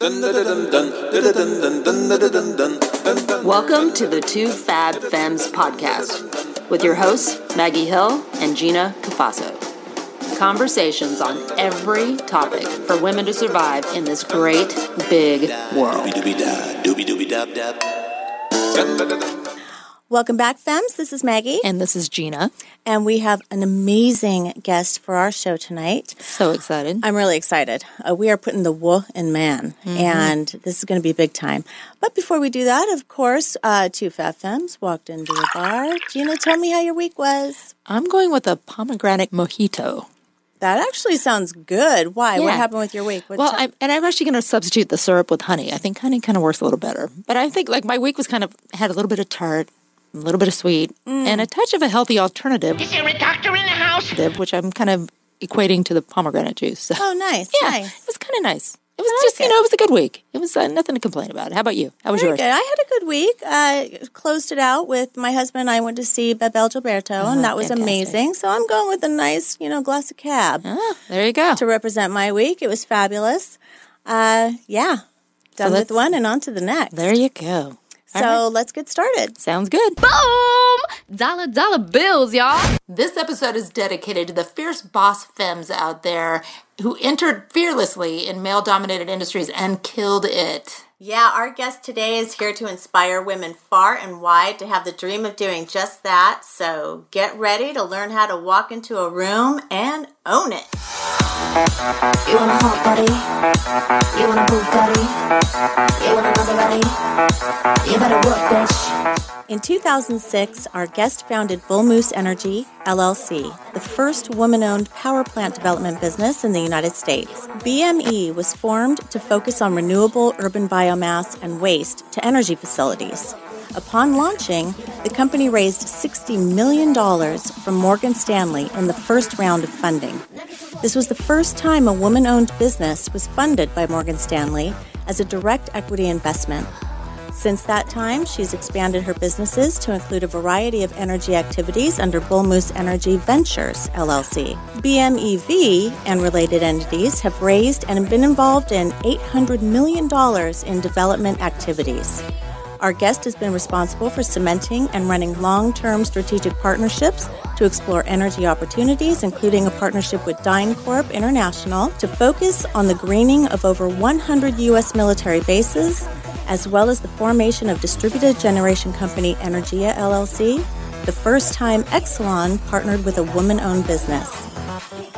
Welcome to the Two Fab Femmes podcast with your hosts, Maggie Hill and Gina Cafaso. Conversations on every topic for women to survive in this great big world. Welcome back, Fems. This is Maggie. And this is Gina. And we have an amazing guest for our show tonight. So excited. I'm really excited. Uh, we are putting the wo in man, mm-hmm. and this is going to be big time. But before we do that, of course, uh, two fab femmes walked into the bar. Gina, tell me how your week was. I'm going with a pomegranate mojito. That actually sounds good. Why? Yeah. What happened with your week? What well, I'm, and I'm actually going to substitute the syrup with honey. I think honey kind of works a little better. But I think like my week was kind of had a little bit of tart, a little bit of sweet, mm. and a touch of a healthy alternative. Is there a doctor in the house? Which I'm kind of equating to the pomegranate juice. So. Oh, nice. Yeah, nice. it was kind of nice. It was just, you know, it was a good week. It was uh, nothing to complain about. How about you? How was Very yours? Good. I had a good week. Uh, closed it out with my husband and I went to see Bebel Gilberto, uh-huh, and that was fantastic. amazing. So I'm going with a nice, you know, glass of cab. Ah, there you go. To represent my week. It was fabulous. Uh, yeah. Done so with one and on to the next. There you go. So right. let's get started. Sounds good. Boom! Dollar dollar bills, y'all. This episode is dedicated to the fierce boss femmes out there who entered fearlessly in male dominated industries and killed it. Yeah, our guest today is here to inspire women far and wide to have the dream of doing just that. So get ready to learn how to walk into a room and own it. You want a hot body? You want a Bugatti? You want a Maserati? You better work, bitch. In 2006, our guest founded Bull Moose Energy, LLC, the first woman owned power plant development business in the United States. BME was formed to focus on renewable urban biomass and waste to energy facilities. Upon launching, the company raised $60 million from Morgan Stanley in the first round of funding. This was the first time a woman owned business was funded by Morgan Stanley as a direct equity investment. Since that time, she's expanded her businesses to include a variety of energy activities under Bull Moose Energy Ventures, LLC. BMEV and related entities have raised and been involved in $800 million in development activities. Our guest has been responsible for cementing and running long term strategic partnerships to explore energy opportunities, including a partnership with DynCorp International to focus on the greening of over 100 U.S. military bases, as well as the formation of distributed generation company Energia LLC, the first time Exelon partnered with a woman owned business.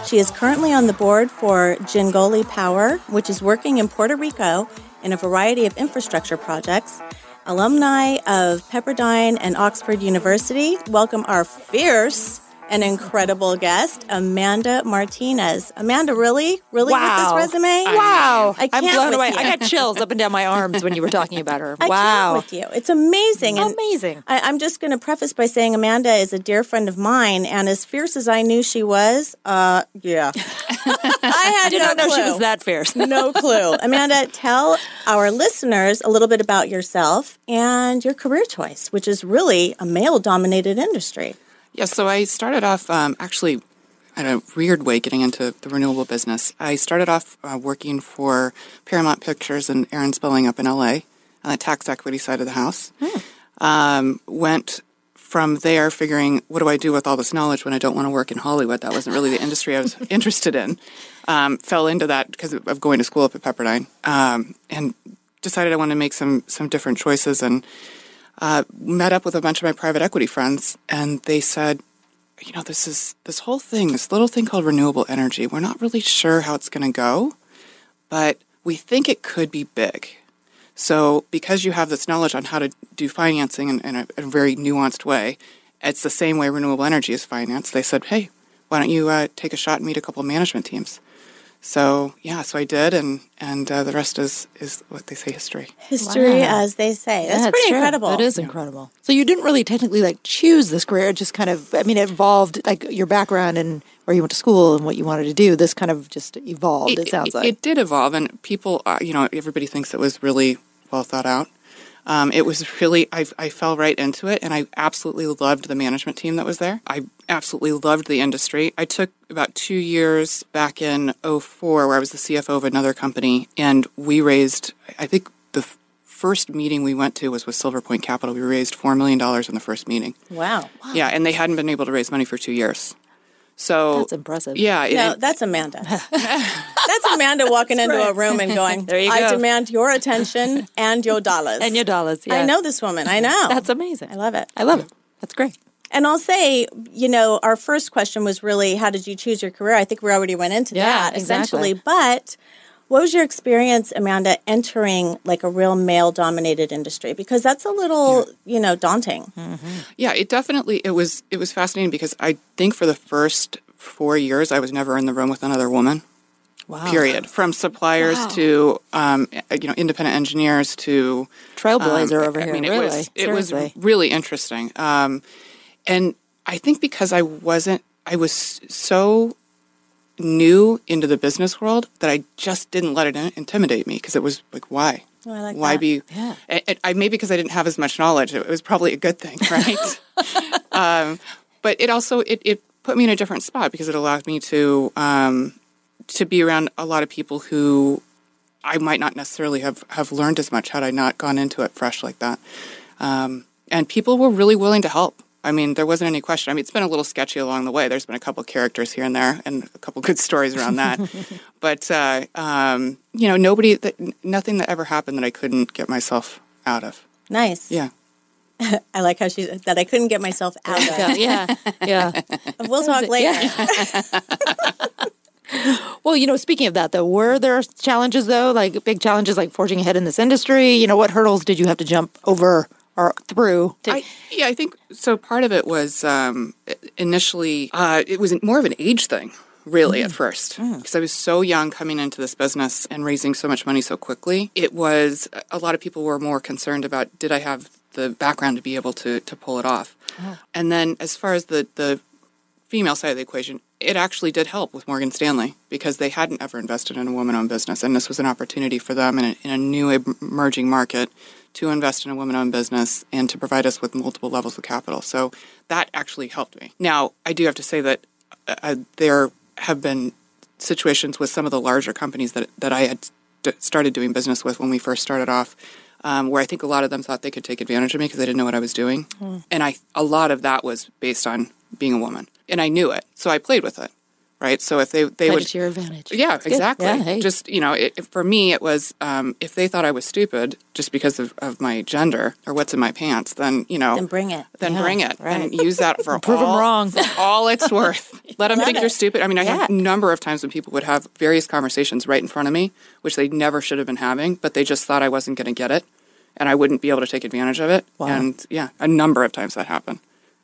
She is currently on the board for Jingoli Power, which is working in Puerto Rico in a variety of infrastructure projects alumni of Pepperdine and Oxford University, welcome our fierce and incredible guest, Amanda Martinez. Amanda, really, really wow. with this resume? Wow, I am blown away. You. I got chills up and down my arms when you were talking about her. I wow, with you. It's amazing. And amazing. I, am just going to preface by saying Amanda is a dear friend of mine, and as fierce as I knew she was, uh, yeah, I had did no not know clue. she was that fierce. no clue. Amanda, tell our listeners a little bit about yourself and your career choice, which is really a male-dominated industry. Yeah, so I started off um, actually in a weird way getting into the renewable business. I started off uh, working for Paramount Pictures and Aaron Spelling up in LA on the tax equity side of the house. Hmm. Um, went from there figuring, what do I do with all this knowledge when I don't want to work in Hollywood? That wasn't really the industry I was interested in. Um, fell into that because of going to school up at Pepperdine um, and decided I wanted to make some some different choices and uh, met up with a bunch of my private equity friends, and they said, you know, this is this whole thing, this little thing called renewable energy. We're not really sure how it's going to go, but we think it could be big. So, because you have this knowledge on how to do financing in, in, a, in a, very nuanced way, it's the same way renewable energy is financed. They said, hey, why don't you uh, take a shot and meet a couple of management teams? So yeah, so I did, and and uh, the rest is is what they say history. History, wow. as they say. That's, That's pretty true. incredible. That is incredible. So you didn't really technically like choose this career; it just kind of, I mean, it evolved like your background and where you went to school and what you wanted to do. This kind of just evolved. It, it sounds it, like it did evolve, and people, uh, you know, everybody thinks it was really well thought out. Um, it was really, I, I, fell right into it, and I absolutely loved the management team that was there. I absolutely loved the industry. I took about two years back in 04 where I was the CFO of another company, and we raised, I think the f- first meeting we went to was with Silver Point Capital. We raised $4 million in the first meeting. Wow. Yeah, and they hadn't been able to raise money for two years. So That's impressive. Yeah, it- No, that's Amanda. that's Amanda walking into a room and going, There you I go. demand your attention and your dollars. And your dollars. Yeah. I know this woman. I know. That's amazing. I love it. I love it. That's great. And I'll say, you know, our first question was really, how did you choose your career? I think we already went into Yeah, that exactly. essentially. But what was your experience, Amanda, entering like a real male dominated industry? Because that's a little, you know, daunting. Yeah, it definitely it was it was fascinating because I think for the first four years I was never in the room with another woman. Wow. Period. From suppliers to um, you know independent engineers to Trailblazer um, over I here. mean, it really. was it was really interesting. Um, and I think because I wasn't, I was so new into the business world that I just didn't let it in- intimidate me because it was like, why? Oh, I like why that. be? Yeah. I, I- I maybe because I didn't have as much knowledge, it was probably a good thing, right? um, but it also it, it put me in a different spot because it allowed me to um, to be around a lot of people who I might not necessarily have, have learned as much had I not gone into it fresh like that. Um, and people were really willing to help. I mean, there wasn't any question. I mean, it's been a little sketchy along the way. There's been a couple characters here and there, and a couple good stories around that. but uh, um, you know, nobody, that, nothing that ever happened that I couldn't get myself out of. Nice. Yeah. I like how she that I couldn't get myself out of. yeah, yeah, yeah. We'll talk later. Well, you know, speaking of that, though, were there challenges though, like big challenges, like forging ahead in this industry? You know, what hurdles did you have to jump over or through? To, I, yeah, I think so. Part of it was um, initially uh, it was more of an age thing, really, at first, because I was so young coming into this business and raising so much money so quickly. It was a lot of people were more concerned about did I have the background to be able to to pull it off, and then as far as the the female side of the equation, it actually did help with Morgan Stanley because they hadn't ever invested in a woman-owned business, and this was an opportunity for them in a, in a new emerging market to invest in a woman-owned business and to provide us with multiple levels of capital. So that actually helped me. Now, I do have to say that uh, there have been situations with some of the larger companies that that I had st- started doing business with when we first started off. Um, where I think a lot of them thought they could take advantage of me because they didn't know what I was doing, and I a lot of that was based on being a woman, and I knew it, so I played with it, right? So if they they would to your advantage. yeah, good. exactly. Yeah, hey. Just you know, it, for me, it was um, if they thought I was stupid just because of, of my gender or what's in my pants, then you know, Then bring it. then Yeah, bring it right. and use that for prove all, wrong. for all it's worth. Let them think it. you're stupid. I mean, I Yeah. had a number of times when people would have various conversations right in front of me, which they never should have been having, but they just thought I wasn't going to get it, and I wouldn't be able to take advantage of it. Wow. And yeah, a number of times that happened.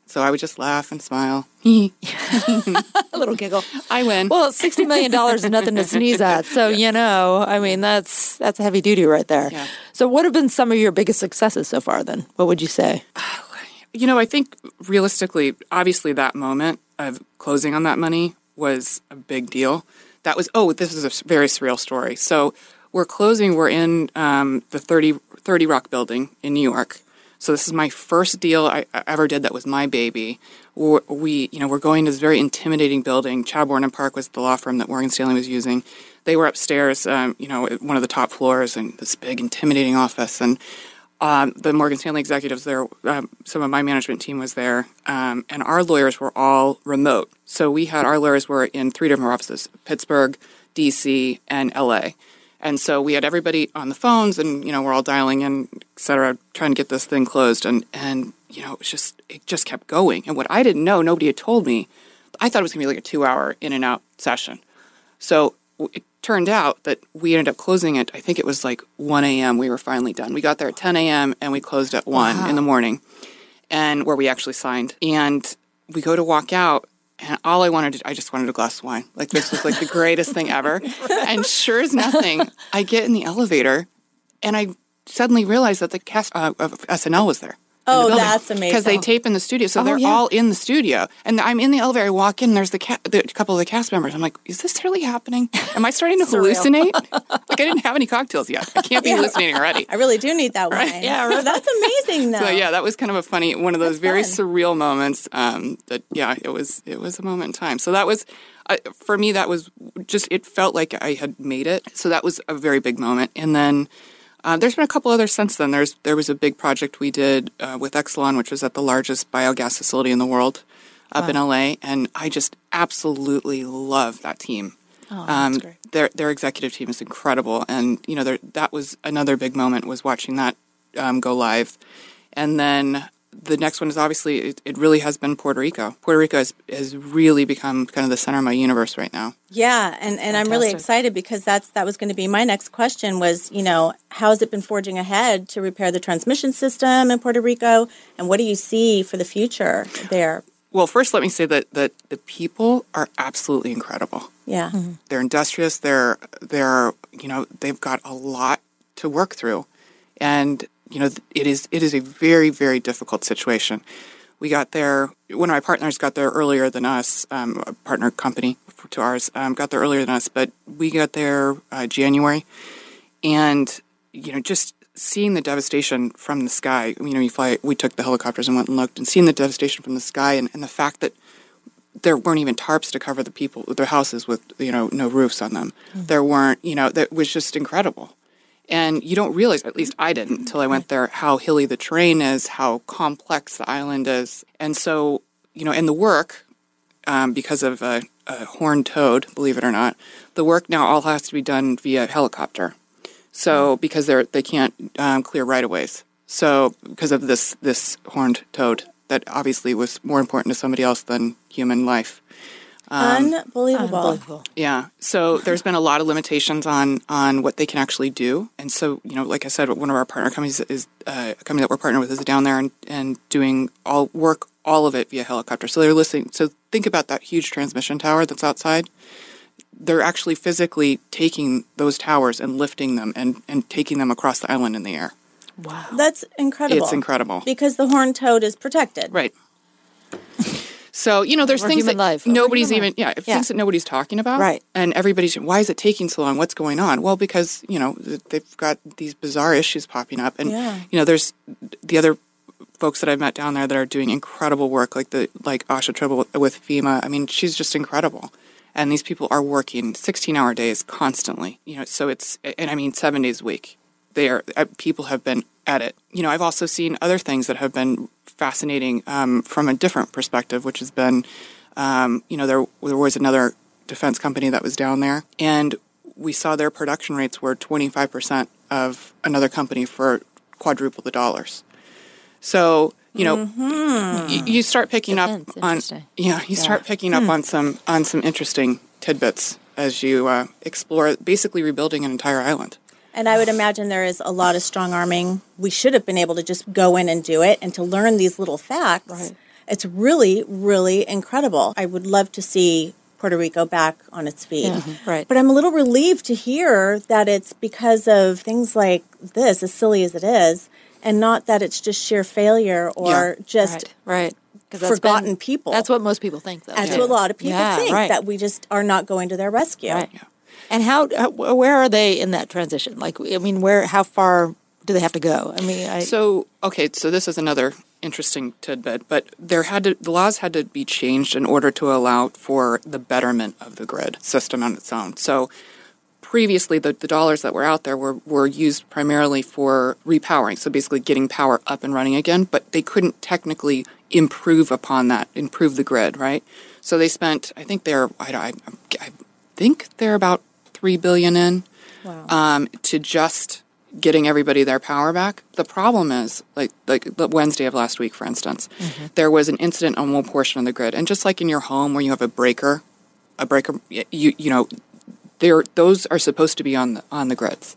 So I would just laugh and smile. a little giggle. I win. Well, sixty million dollars is nothing to sneeze at. So you know, I mean, that's that's heavy duty right there. Yeah. So, what have been some of your biggest successes so far? Then, what would you say? You know, I think realistically, obviously, that moment of closing on that money was a big deal. That was, oh, this is a very surreal story. So we're closing, we're in um, the 30, 30 Rock building in New York. So this is my first deal I, ever did that was my baby. We're, we, you know, we're going to this very intimidating building. Chadbourne and Parke was the law firm that Morgan Stanley was using. They were upstairs, um, you know, one of the top floors and this big intimidating office. And um, the Morgan Stanley executives there, um, some of my management team was there, um, and our lawyers were all remote. So we had our lawyers were in three different offices: Pittsburgh, D.C., and L.A. And so we had everybody on the phones, and you know we're all dialing in, et cetera, trying to get this thing closed. And and you know it was just it just kept going. And what I didn't know, nobody had told me. I thought it was gonna be like a two-hour in and out session. So it turned out that we ended up closing it. I think it was like 1 a.m. We were finally done. We got there at 10 a.m. and we closed at 1 in the morning, and where we actually signed. And we go to walk out, and all I wanted, to, I just wanted a glass of wine. Like this was like the greatest thing ever. And sure as nothing, I get in the elevator, and I suddenly realized that the cast uh, of SNL was there. Oh, that's amazing. Because they tape in the studio, so they're yeah. all in the studio. And I'm in the elevator. I walk in. There's the, ca- the a couple of the cast members. I'm like, is this really happening? Am I starting to hallucinate? like I didn't have any cocktails yet. I can't be hallucinating already. I really do need that wine. Yeah, right. that's amazing though. So yeah, that was kind of a funny one of those very fun. surreal moments. Um, that yeah, it was it was a moment in time. So that was uh, for me. That was just it felt like I had made it. So that was a very big moment. And then uh, there's been a couple others since then. There's there was a big project we did uh, with Exelon, which was at the largest biogas facility in the world up in LA, and I just absolutely love that team. um, Their their executive team is incredible, and you know there- that was another big moment was watching that um, go live, and then the next one is obviously it, it really has been Puerto Rico. Puerto Rico has has really become kind of the center of my universe right now. Yeah, and, and I'm really excited because that's that was going to be my next question was, you know, how has it been forging ahead to repair the transmission system in Puerto Rico and what do you see for the future there? Well, first let me say that that the people are absolutely incredible. Yeah. Mm-hmm. they're industrious they're they're you know they've got a lot to work through and you know it is it is a very very difficult situation. We got there one of my partners got there earlier than us um, a partner company to ours um, got there earlier than us but we got there uh, january. And you know just seeing the devastation from the sky you know you fly we took the helicopters and went and looked and seeing the devastation from the sky and, and the fact that there weren't even tarps to cover the people their houses with you know no roofs on them. There weren't you know that was just incredible and you don't realize at least i didn't until i went there how hilly the terrain is how complex the island is. And so you know and the work um, because of a, a horned toad believe it or not the work now all has to be done via helicopter. So because they're they can't um, clear right of ways. So because of this this horned toad that obviously was more important to somebody else than human life Unbelievable. Unbelievable. yeah. So there's been a lot of limitations on on what they can actually do, and so you know, like I said, one of our partner companies is uh, a company that we're partnered with is down there and, and doing all work all of it via helicopter. So they're listening. So think about that huge transmission tower that's outside. They're actually physically taking those towers and lifting them and and taking them across the island in the air. Wow. That's incredible. It's incredible. Because the horned toad is protected. Right. So you know, there's Or things that life. Oh, nobody's human even yeah, Yeah. things that nobody's talking about. Right. And everybody's why is it taking so long? What's going on? Well, because you know they've got these bizarre issues popping up, and Yeah. you know, there's the other folks that I've met down there that are doing incredible work, like the like Asha with, with FEMA. I mean, she's just incredible. And these people are working 16 hour days constantly. You know, so it's and I mean seven days a week. They are uh, people have been at it. You know, I've also seen other things that have been fascinating um, from a different perspective, which has been, um, you know, there there was another defense company that was down there, and we saw their production rates were 25 percent of another company for quadruple the dollars. So you know, y- you start picking Defense, up on yeah, you start picking up on some on some interesting tidbits as you uh, explore basically rebuilding an entire island. And I would imagine there is a lot of strong arming. We should have been able to just go in and do it and to learn these little facts. Right. It's really, really incredible. I would love to see Puerto Rico back on its feet. Yeah, mm-hmm. right. But I'm a little relieved to hear that it's because of things like this, as silly as it is, and not that it's just sheer failure or Yeah. just Right. Right. forgotten people. That's what most people think, though. That's too. what a lot of people Yeah, think right. that we just are not going to their rescue. Right. And how, how? Where are they in that transition? Like, I mean, where? How far do they have to go? I mean, I, So okay, so this is another interesting tidbit, but there had to the laws had to be changed in order to allow for the betterment of the grid system on its own. So previously the, the dollars that were out there were, were used primarily for repowering, so basically getting power up and running again, but they couldn't technically improve upon that, improve the grid, right? So they spent, I think they're, I, I, I think they're about three billion in um, to just getting everybody their power back. The problem is, like like the Wednesday of last week, for instance, there was an incident on one portion of the grid, and just like in your home where you have a breaker, a breaker, you you know, there those are supposed to be on the on the grids,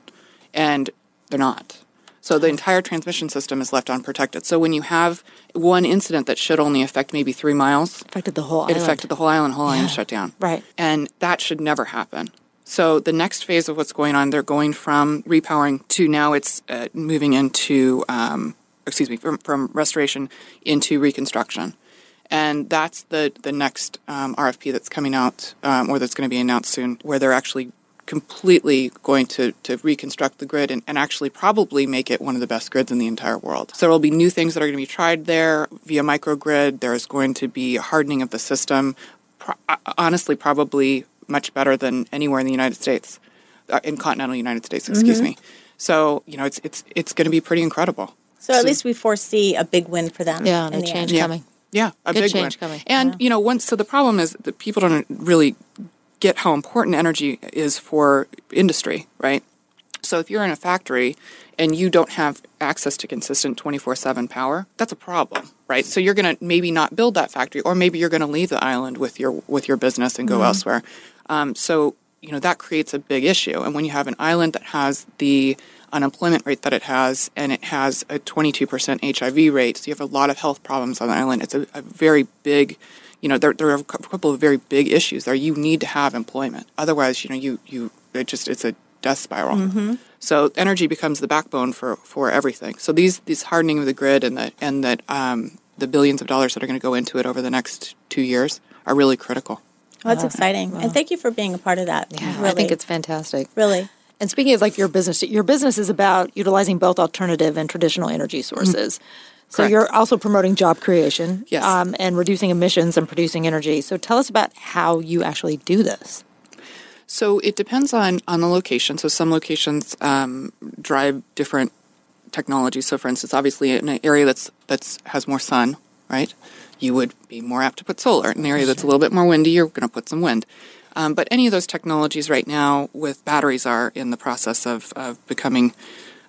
and they're not. So the entire transmission system is left unprotected. So when you have one incident that should only affect maybe three miles, affected the whole it island. affected the whole island. Whole island shut down. Right. And that should never happen. So the next phase of what's going on, they're going from repowering to now it's uh, moving into um, excuse me, from, from restoration into reconstruction. And that's the, the next um, RFP that's coming out, um, or that's going to be announced soon, where they're actually completely going to, to reconstruct the grid and, and actually probably make it one of the best grids in the entire world. So there will be new things that are going to be tried there via microgrid. There's going to be hardening of the system, pro- uh, honestly, probably much better than anywhere in the United States, uh, in continental United States, excuse Mm-hmm. me. So, you know, it's, it's, it's going to be pretty incredible. So at least we foresee a big win for them. Yeah, and a the change end. Coming. Yeah, a Good big change one. coming. And you know, once so the problem is that people don't really get how important energy is for industry, right? So if you're in a factory and you don't have access to consistent 24/7 power, that's a problem, right? So you're going to maybe not build that factory or maybe you're going to leave the island with your with your business and go elsewhere. Um, so, you know, that creates a big issue. And when you have an island that has the unemployment rate that it has and it has a 22% HIV rate, so you have a lot of health problems on the island. It's a, a very big, you know, there, there are a couple of very big issues there. You need to have employment. Otherwise, you know, you, you it just, it's a death spiral. So energy becomes the backbone for, for everything. So these, these hardening of the grid and the, and that, um, the billions of dollars that are going to go into it over the next two years are really critical. Well, that's exciting. And thank you for being a part of that. Yeah, really. I think it's fantastic. really. And speaking of like your business, your business is about utilizing both alternative and traditional energy sources. So Correct. you're also promoting job creation Yes. um, and reducing emissions and producing energy. So tell us about how you actually do this. So it depends on on the location. So some locations um, drive different technologies. So for instance, obviously in an area that's that's has more sun, right? You would be more apt to put solar. In an area that's a little bit more windy, you're going to put some wind. Um, but any of those technologies right now with batteries are in the process of, of becoming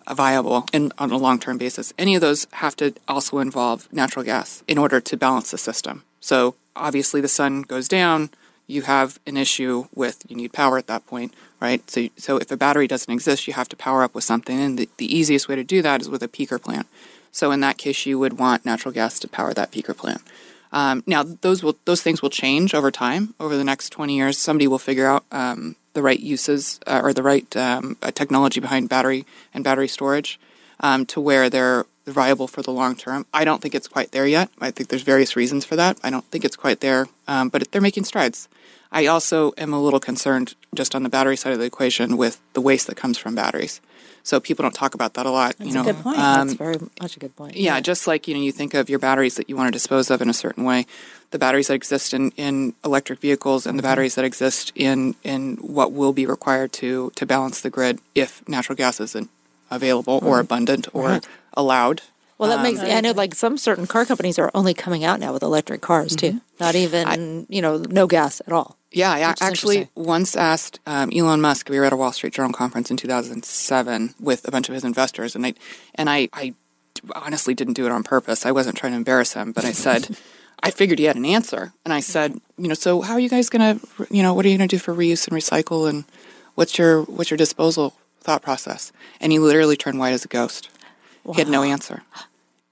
viable in, on a long term basis. Any of those have to also involve natural gas in order to balance the system. So obviously, the sun goes down, you have an issue with you need power at that point, right? So, so if a battery doesn't exist, you have to power up with something, and the, the easiest way to do that is with a peaker plant. So in that case, you would want natural gas to power that peaker plant. Um, now, those will those things will change over time. Over the next twenty years, somebody will figure out um, the right uses uh, or the right um, uh, technology behind battery and battery storage um, to where they're viable for the long term. I don't think it's quite there yet. I think there's various reasons for that. I don't think it's quite there, um, but they're making strides. I also am a little concerned just on the battery side of the equation with the waste that comes from batteries. So people don't talk about that a lot. you a good point. Um, That's very much a good point. yeah, just like you know, you think of your batteries that you want to dispose of in a certain way. The batteries that exist in, in electric vehicles and the batteries that exist in in what will be required to to balance the grid if natural gas isn't available or abundant or Right. allowed. Well, that makes Um, I know like some certain car companies are only coming out now with electric cars too. Not even you know no gas at all. Yeah, I actually once asked um, Elon Musk. We were at a Wall Street Journal conference in 2007 with a bunch of his investors, and I and I, I honestly didn't do it on purpose. I wasn't trying to embarrass him, but I said. I figured he had an answer, and I said, you know, so how are you guys gonna, you know, what are you gonna do for reuse and recycle, and what's your what's your disposal thought process? And he literally turned white as a ghost. He had no answer,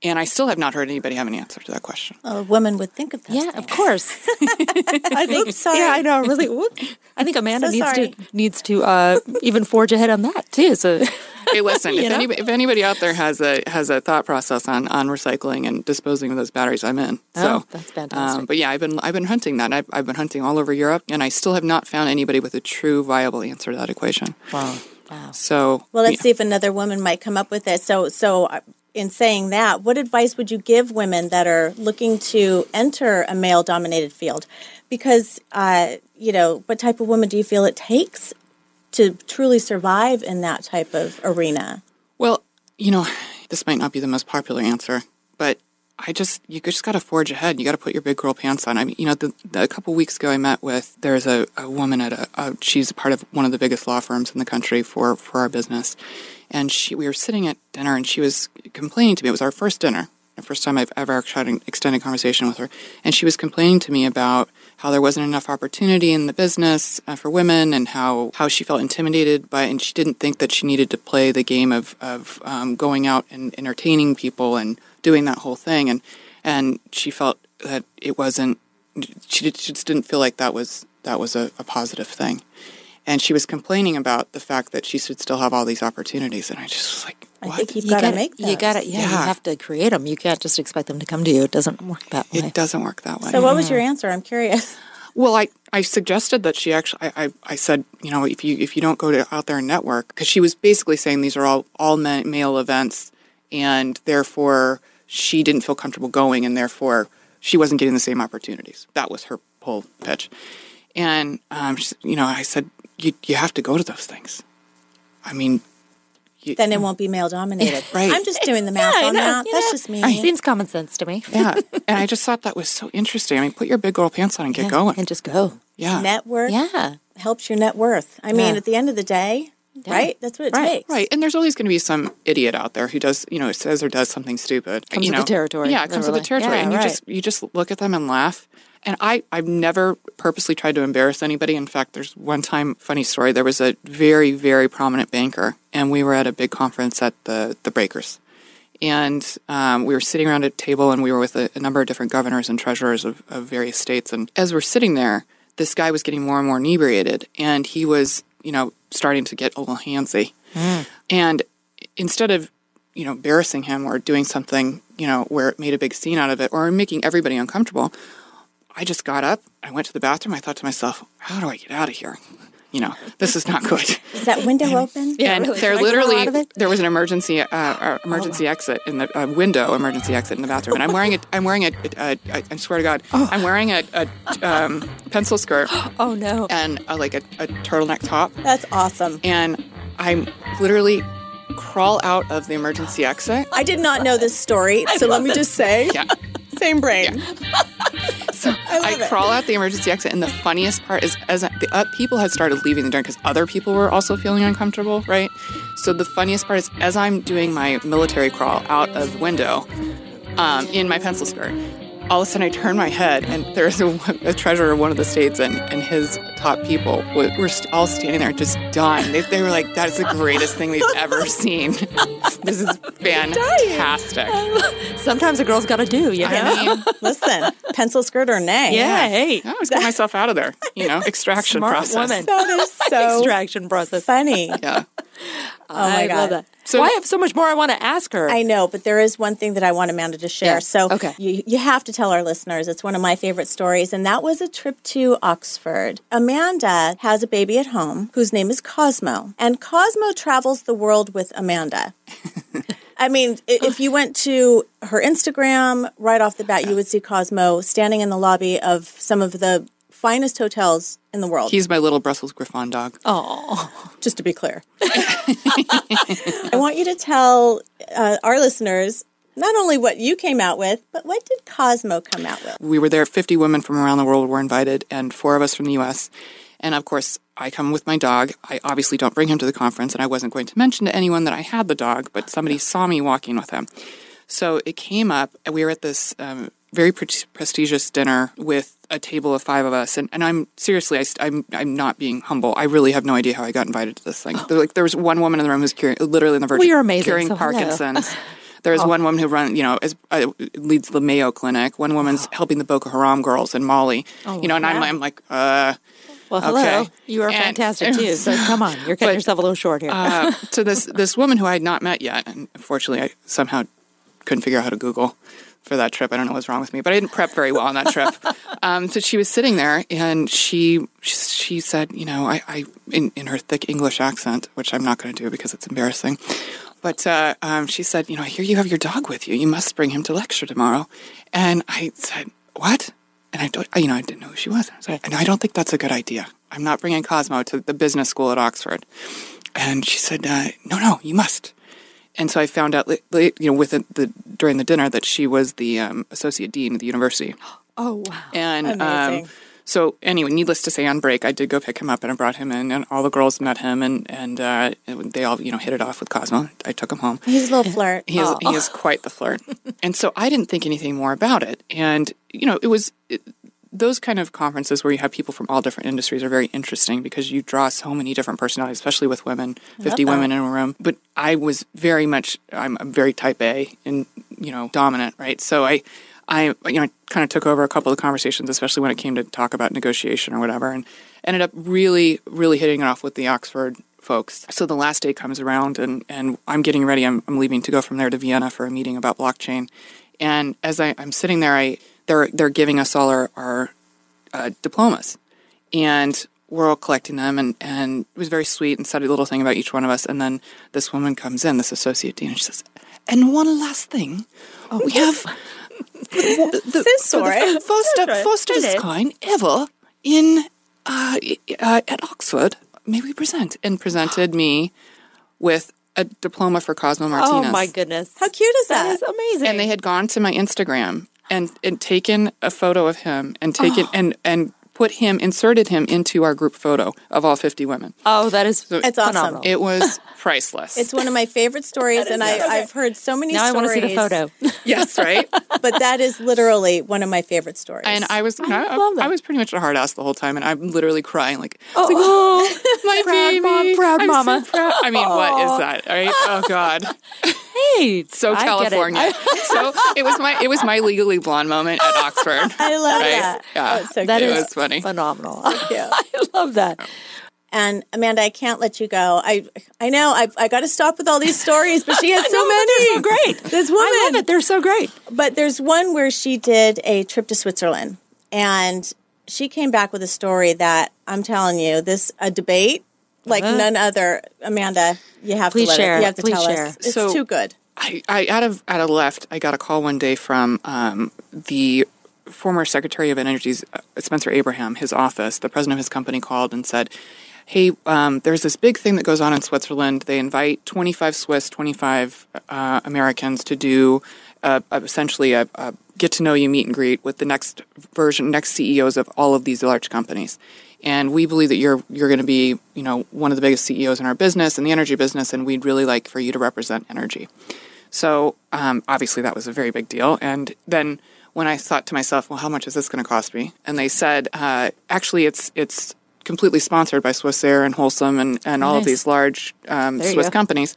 and I still have not heard anybody have an answer to that question. A woman would think of that. Yeah, of course. I think. Sorry. Yeah, I know. Really, whoop. I think Amanda So needs sorry. to needs to uh, even forge ahead on that too. So Hey, listen, if, know? anybody, if anybody out there has a has a thought process on, on recycling and disposing of those batteries, I'm in. So Oh, that's fantastic. Um, but yeah, I've been I've been hunting that. I've, I've been hunting all over Europe, and I still have not found anybody with a true viable answer to that equation. wow, wow. So Well, let's yeah. see if another woman might come up with it. So, so uh, in saying that, what advice would you give women that are looking to enter a male-dominated field? Because, uh, you know, what type of woman do you feel it takes to truly survive in that type of arena? Well, you know, this might not be the most popular answer, but I just you just got to forge ahead. You got to put your big girl pants on. I mean, you know, the, the, a couple weeks ago, I met with there's a, a woman at a, a she's a part of one of the biggest law firms in the country for for our business, and she we were sitting at dinner and she was complaining to me. It was our first dinner, the first time I've ever had an extended conversation with her, and she was complaining to me about how there wasn't enough opportunity in the business uh, for women and how, how she felt intimidated by and she didn't think that she needed to play the game of, of um, going out and entertaining people and doing that whole thing and and she felt that it wasn't she, she just didn't feel like that was that was a, a positive thing and she was complaining about the fact that she should still have all these opportunities, and I just was like, I think you've You got to make those. You got to, yeah, You have to create them. You can't just expect them to come to you. It doesn't work that way. it doesn't work that way. So, what was your answer? I'm curious. Well, I, I suggested that she actually I, I, I said you know if you if you don't go to out there and network because she was basically saying these are all all ma- male events and therefore she didn't feel comfortable going and therefore she wasn't getting the same opportunities. That was her whole pitch. And um, she, you know I said you you have to go to those things. I mean, you, Then it won't be male dominated. Right. I'm just doing the math I on know, that. That's know. just me. It seems common sense to me. yeah. and I just thought that was so interesting. I mean, put your big girl pants on and get Yeah, going. and just go. yeah. Network Yeah. helps your net worth. I mean, at the end of the day, right? That's what it Right, takes. Right, and there's always going to be some idiot out there who does, you know, says or does something stupid. Comes you with the territory, Yeah, it comes with the territory, Yeah, and you right. just you just look at them and laugh. And I I've never purposely tried to embarrass anybody. In fact, there's one time, funny story. There was a very very prominent banker, and we were at a big conference at the the Breakers, and um, we were sitting around a table, and we were with a, a number of different governors and treasurers of, of various states. And as we're sitting there, this guy was getting more and more inebriated, and he was, you know, starting to get a little handsy. Mm. And instead of, you know, embarrassing him or doing something, you know, where it made a big scene out of it or making everybody uncomfortable, I just got up, I went to the bathroom, I thought to myself, how do I get out of here? You know, this is not good. Is that window open? Yeah, and really. there Can I grow out of literally there was an emergency uh, uh, emergency exit in the uh, window emergency exit in the bathroom, and I'm wearing a I'm wearing a I swear to God I'm wearing a, a um, pencil skirt Oh no. and a, like a, a turtleneck top, That's awesome. and I'm literally crawl out of the emergency exit. I did not know this story, so let me just say, Yeah. same brain. So I, it. crawl out the emergency exit, and the funniest part is as the uh, people had started leaving the dinner because other people were also feeling uncomfortable, right? So the funniest part is as I'm doing my military crawl out of the window um, in my pencil skirt, all of a sudden I turned my head, and there's a, a treasurer of one of the states, and, and his top people were, were st- all standing there just dying. They, they were like, "That is the greatest thing we've ever seen. this is fantastic." Sometimes a girl's got to do, you know? I mean, Listen, pencil skirt or nay. yeah, hey. I was getting myself out of there. You know, extraction Smart process. woman. That is so Extraction process. funny. Yeah. Oh my I God. So- well, I have so much more I want to ask her. I know, but there is one thing that I want Amanda to share. Yeah, So okay. you, you have to tell our listeners. It's one of my favorite stories, and that was a trip to Oxford. Amanda has a baby at home whose name is Cosmo, and Cosmo travels the world with Amanda. I mean, if you went to her Instagram right off the bat, you would see Cosmo standing in the lobby of some of the finest hotels in the world. He's my little Brussels Griffon dog. oh, just to be clear. I want you to tell uh, our listeners not only what you came out with, but what did Cosmo come out with? We were there, 50 women from around the world were invited, and four of us from the US. And of course, I come with my dog. I obviously don't bring him to the conference, and I wasn't going to mention to anyone that I had the dog, but somebody saw me walking with him. So it came up, and we were at this um, very pre- prestigious dinner with a table of five of us. And, and I'm seriously, I, am I'm not being humble. I really have no idea how I got invited to this thing. There, like, there was one woman in the room who's curing, literally in the verge Well, of amazing, curing so. Parkinson's. There's one woman who run, you know, is, uh, leads the Mayo Clinic. One woman's helping the Boko Haram girls in Mali. you know, and I'm. I'm like, uh, well, hello. Okay. You are And- fantastic too. So come on, you're cutting But, yourself a little short here. uh, to this this woman who I had not met yet, and unfortunately, I somehow couldn't figure out how to Google for that trip. I don't know what's wrong with me, but I didn't prep very well on that trip. um, so she was sitting there, and she she said, you know, I, I in in her thick English accent, which I'm not going to do because it's embarrassing. But uh, um, she said, you know, I hear you have your dog with you. You must bring him to lecture tomorrow. And I said, what? And I, don't, I- you know, I didn't know who she was. I said, and I don't think that's a good idea. I'm not bringing Cosmo to the business school at Oxford. And she said, uh, no, no, you must. And so I found out, you know, with the, the during the dinner that she was the um, associate dean of the university. oh wow. And um, so, anyway, needless to say, on break, I did go pick him up and I brought him in, and all the girls met him, and and uh, they all, you know, hit it off with Cosmo. I took him home. He's a little flirt. He is, he is quite the flirt. and so I didn't think anything more about it. And, you know, it was it, those kind of conferences where you have people from all different industries are very interesting because you draw so many different personalities, especially with women, 50 women in a room. But I was very much, I'm, I'm very type A and, you know, dominant, right? So I, I you know kind of took over a couple of conversations, especially when it came to talk about negotiation or whatever, and ended up really really hitting it off with the Oxford folks. So the last day comes around, and and I'm getting ready. I'm I'm leaving to go from there to Vienna for a meeting about blockchain, and as I, I'm sitting there, I they're they're giving us all our our uh, diplomas, and we're all collecting them and, and it was very sweet and said a little thing about each one of us and then this woman comes in this associate dean and she says and one last thing we have the, the, for sorry. the first, sorry. first of its kind ever in uh, uh, at Oxford may we present and presented me with a diploma for Cosmo Martinez Oh my goodness. How cute is That that? is amazing. and they had gone to my Instagram and, and taken a photo of him and taken oh. and and put him inserted him into our group photo of all 50 women. oh, that is It's awesome. It was priceless. It's one of my favorite stories, and I, I've heard so many now I want to see the photo. yes, right? but that is literally one of my favorite stories. And I was, you know, I, love that. I was pretty much a hard ass the whole time, and I'm literally crying, like, oh, like, oh my Proud baby, mom, proud I'm so mama. proud." I mean, what is that, right? Oh God, Hey, so I get it. California. so it was my, it was my legally blonde moment at Oxford. I love right? that. Yeah. So That It was funny. phenomenal. I love that. And Amanda, I can't let you go. I I know I've, I got to stop with all these stories, but she has so many. So great. This woman, I love it. They're so great. But there's one where she did a trip to Switzerland, and she came back with a story that I'm telling you, this a debate like none other. Amanda, you have Please to let share. It, you have to Please tell share. us. It's So- too good. I, I out of out of left, I got a call one day from um, the former Secretary of Energy's uh, Spencer Abraham. His office, the president of his company, called and said, "Hey, um, there's this big thing that goes on in Switzerland. They invite 25 Swiss, 25 uh, Americans to do uh, essentially a, a get to know you meet and greet with the next version, next CEOs of all of these large companies." And we believe that you're you're going to be, you know, one of the biggest CEOs in our business, in the energy business, and we'd really like for you to represent energy. So um, obviously that was a very big deal. And then when I thought to myself, well, how much is this going to cost me? And they said, uh, actually, it's it's completely sponsored by Swissair and Holcim and, and all of these large um, Swiss go. companies.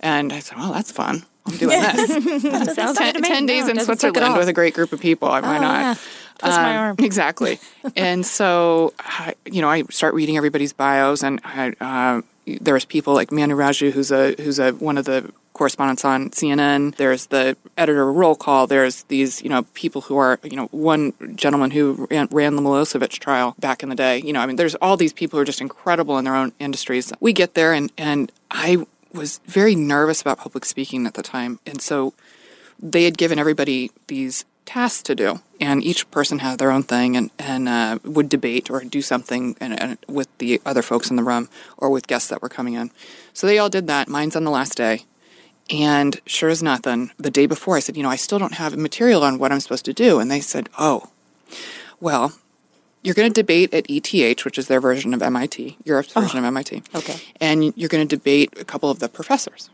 And I said, well, that's fun. I'm doing this. Sounds ten, good to me. 10 days No, in doesn't suck at Switzerland with a great group of people. Why Oh, not? yeah. Twist my Um, arm. Exactly. and so, I, you know, I start reading everybody's bios, and I, uh, there's people like Manu Raju, who's a who's a one of the correspondents on CNN. There's the editor of Roll Call. There's these, you know, people who are, you know, one gentleman who ran, ran the Milosevic trial back in the day. You know, I mean, there's all these people who are just incredible in their own industries. We get there, and and I was very nervous about public speaking at the time, and so they had given everybody these tasks to do, and each person had their own thing, and and uh, would debate or do something and, and with the other folks in the room or with guests that were coming in. So they all did that. Mine's on the last day, and sure as nothing, the day before, I said, you know, I still don't have material on what I'm supposed to do, and they said, oh, well. You're going to debate at ETH, which is their version of MIT, Europe's version of MIT. okay. And you're going to debate a couple of the professors.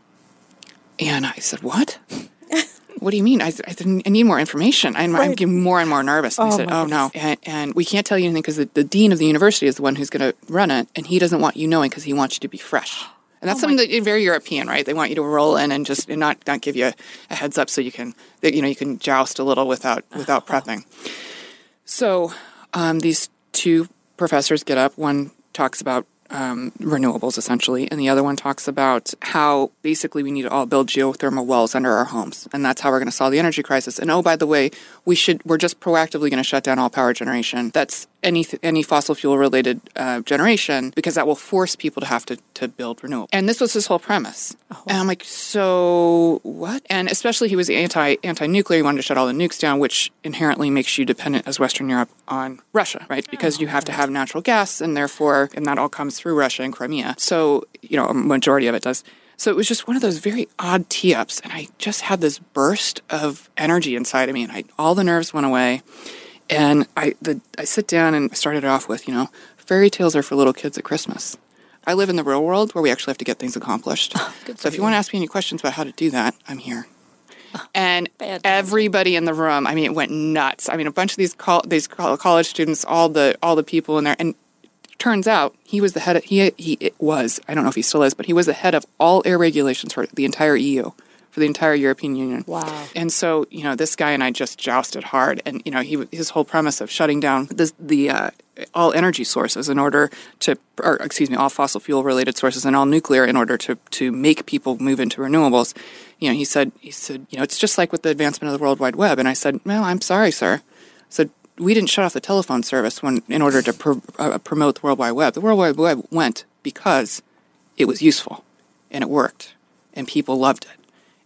And I said, What? What do you mean? I, said, I, I need more information. I'm, I'm getting more and more nervous. And Oh, said, Oh, no. And, and we can't tell you anything because the, the dean of the university is the one who's going to run it. And he doesn't want you knowing because he wants you to be fresh. And that's something that is very European, right? They want you to roll in and just and not not give you a, a heads up so you can that you know you can joust a little without without prepping. So um, these two professors get up. One talks about um, renewables essentially, and the other one talks about how basically we need to all build geothermal wells under our homes, and that's how we're going to solve the energy crisis. And oh, by the way, we should we're just proactively going to shut down all power generation. That's any any fossil fuel related uh, generation because that will force people to have to to build renewable. And this was his whole premise. And I'm like, so what? And especially he was anti anti nuclear. He wanted to shut all the nukes down, which inherently makes you dependent as Western Europe on Russia, right? Because you have to have natural gas, and therefore, and that all comes through Russia and Crimea. So you know, a majority of it does. So it was just one of those very odd tee ups, and I just had this burst of energy inside of me, and I, all the nerves went away. And I, the, I sit down and started off with, you know, fairy tales are for little kids at Christmas. I live in the real world where we actually have to get things accomplished. so if you want to ask me any questions about how to do that, I'm here. And Fantastic. everybody in the room, I mean, it went nuts. I mean, a bunch of these col- these college students, all the all the people in there, and turns out he was the head. Of, he he it was. I don't know if he still is, but he was the head of all air regulations for the entire EU for the entire European Union. Wow. And so, you know, this guy and I just jousted hard. And, you know, he, his whole premise of shutting down the, the uh, all energy sources in order to, or excuse me, all fossil fuel related sources and all nuclear in order to, to make people move into renewables. You know, he said, he said, you know, it's just like with the advancement of the World Wide Web. And I said, well, I'm sorry, sir. I said, we didn't shut off the telephone service when, in order to pr- uh, promote the World Wide Web. The World Wide Web went because it was useful and it worked and people loved it.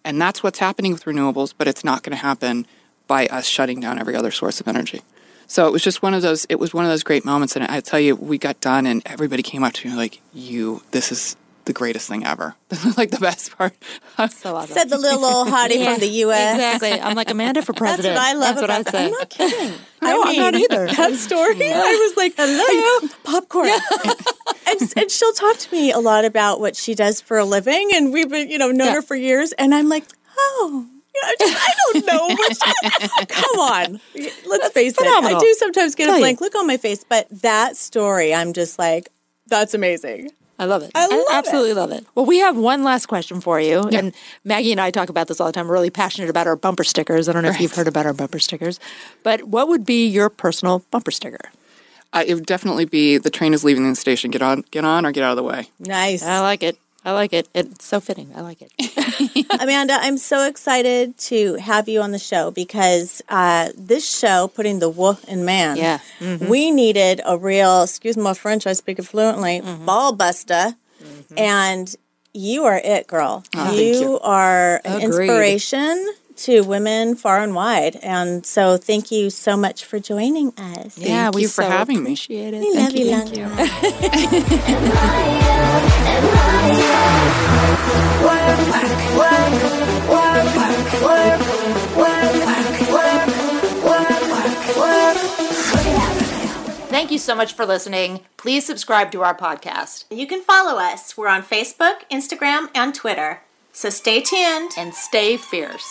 And that's what's happening with renewables, but it's not going to happen by us shutting down every other source of energy. So it was just one of those. It was one of those great moments, and I tell you, we got done, and everybody came up to me like, "You, this is the greatest thing ever. like the best part." So awesome. Said the little old hottie from the U.S. Exactly. I'm like Amanda for president. That's what I love That's what about I that. say. I'm not kidding. No, I'm not either. That story, I was like, hello, popcorn. and, and she'll talk to me a lot about what she does for a living, and we've been, you know, known Yeah. her for years. And I'm like, oh, you know, I, don't know. What she, come on, let's face phenomenal. it. I do sometimes get Tell a you. blank look on my face, but that story, I'm just like, that's amazing. I love it. I love absolutely love it. Well, we have one last question for you. And Maggie and I talk about this all the time. We're really passionate about our bumper stickers. I don't know if you've heard about our bumper stickers, but what would be your personal bumper sticker? Uh, it would definitely be the train is leaving the station. Get on, get on, or get out of the way. Nice. I like it. I like it. It's so fitting. I like it. Amanda, I'm so excited to have you on the show because uh, this show, putting the wolf in man, Yeah. Mm-hmm. we needed a real, excuse my French, I speak it fluently, mm-hmm. ball buster. Mm-hmm. And you are it, girl. Oh, thank you, you. are an Agreed. inspiration to women far and wide. And so thank you so much for joining us. yeah, we you for so having me. appreciate it. We Thank love you. you, Thank Lana. you. Thank you so much for listening. Please subscribe to our podcast You can follow us. We're on Facebook, Instagram, and Twitter. So stay tuned and stay fierce.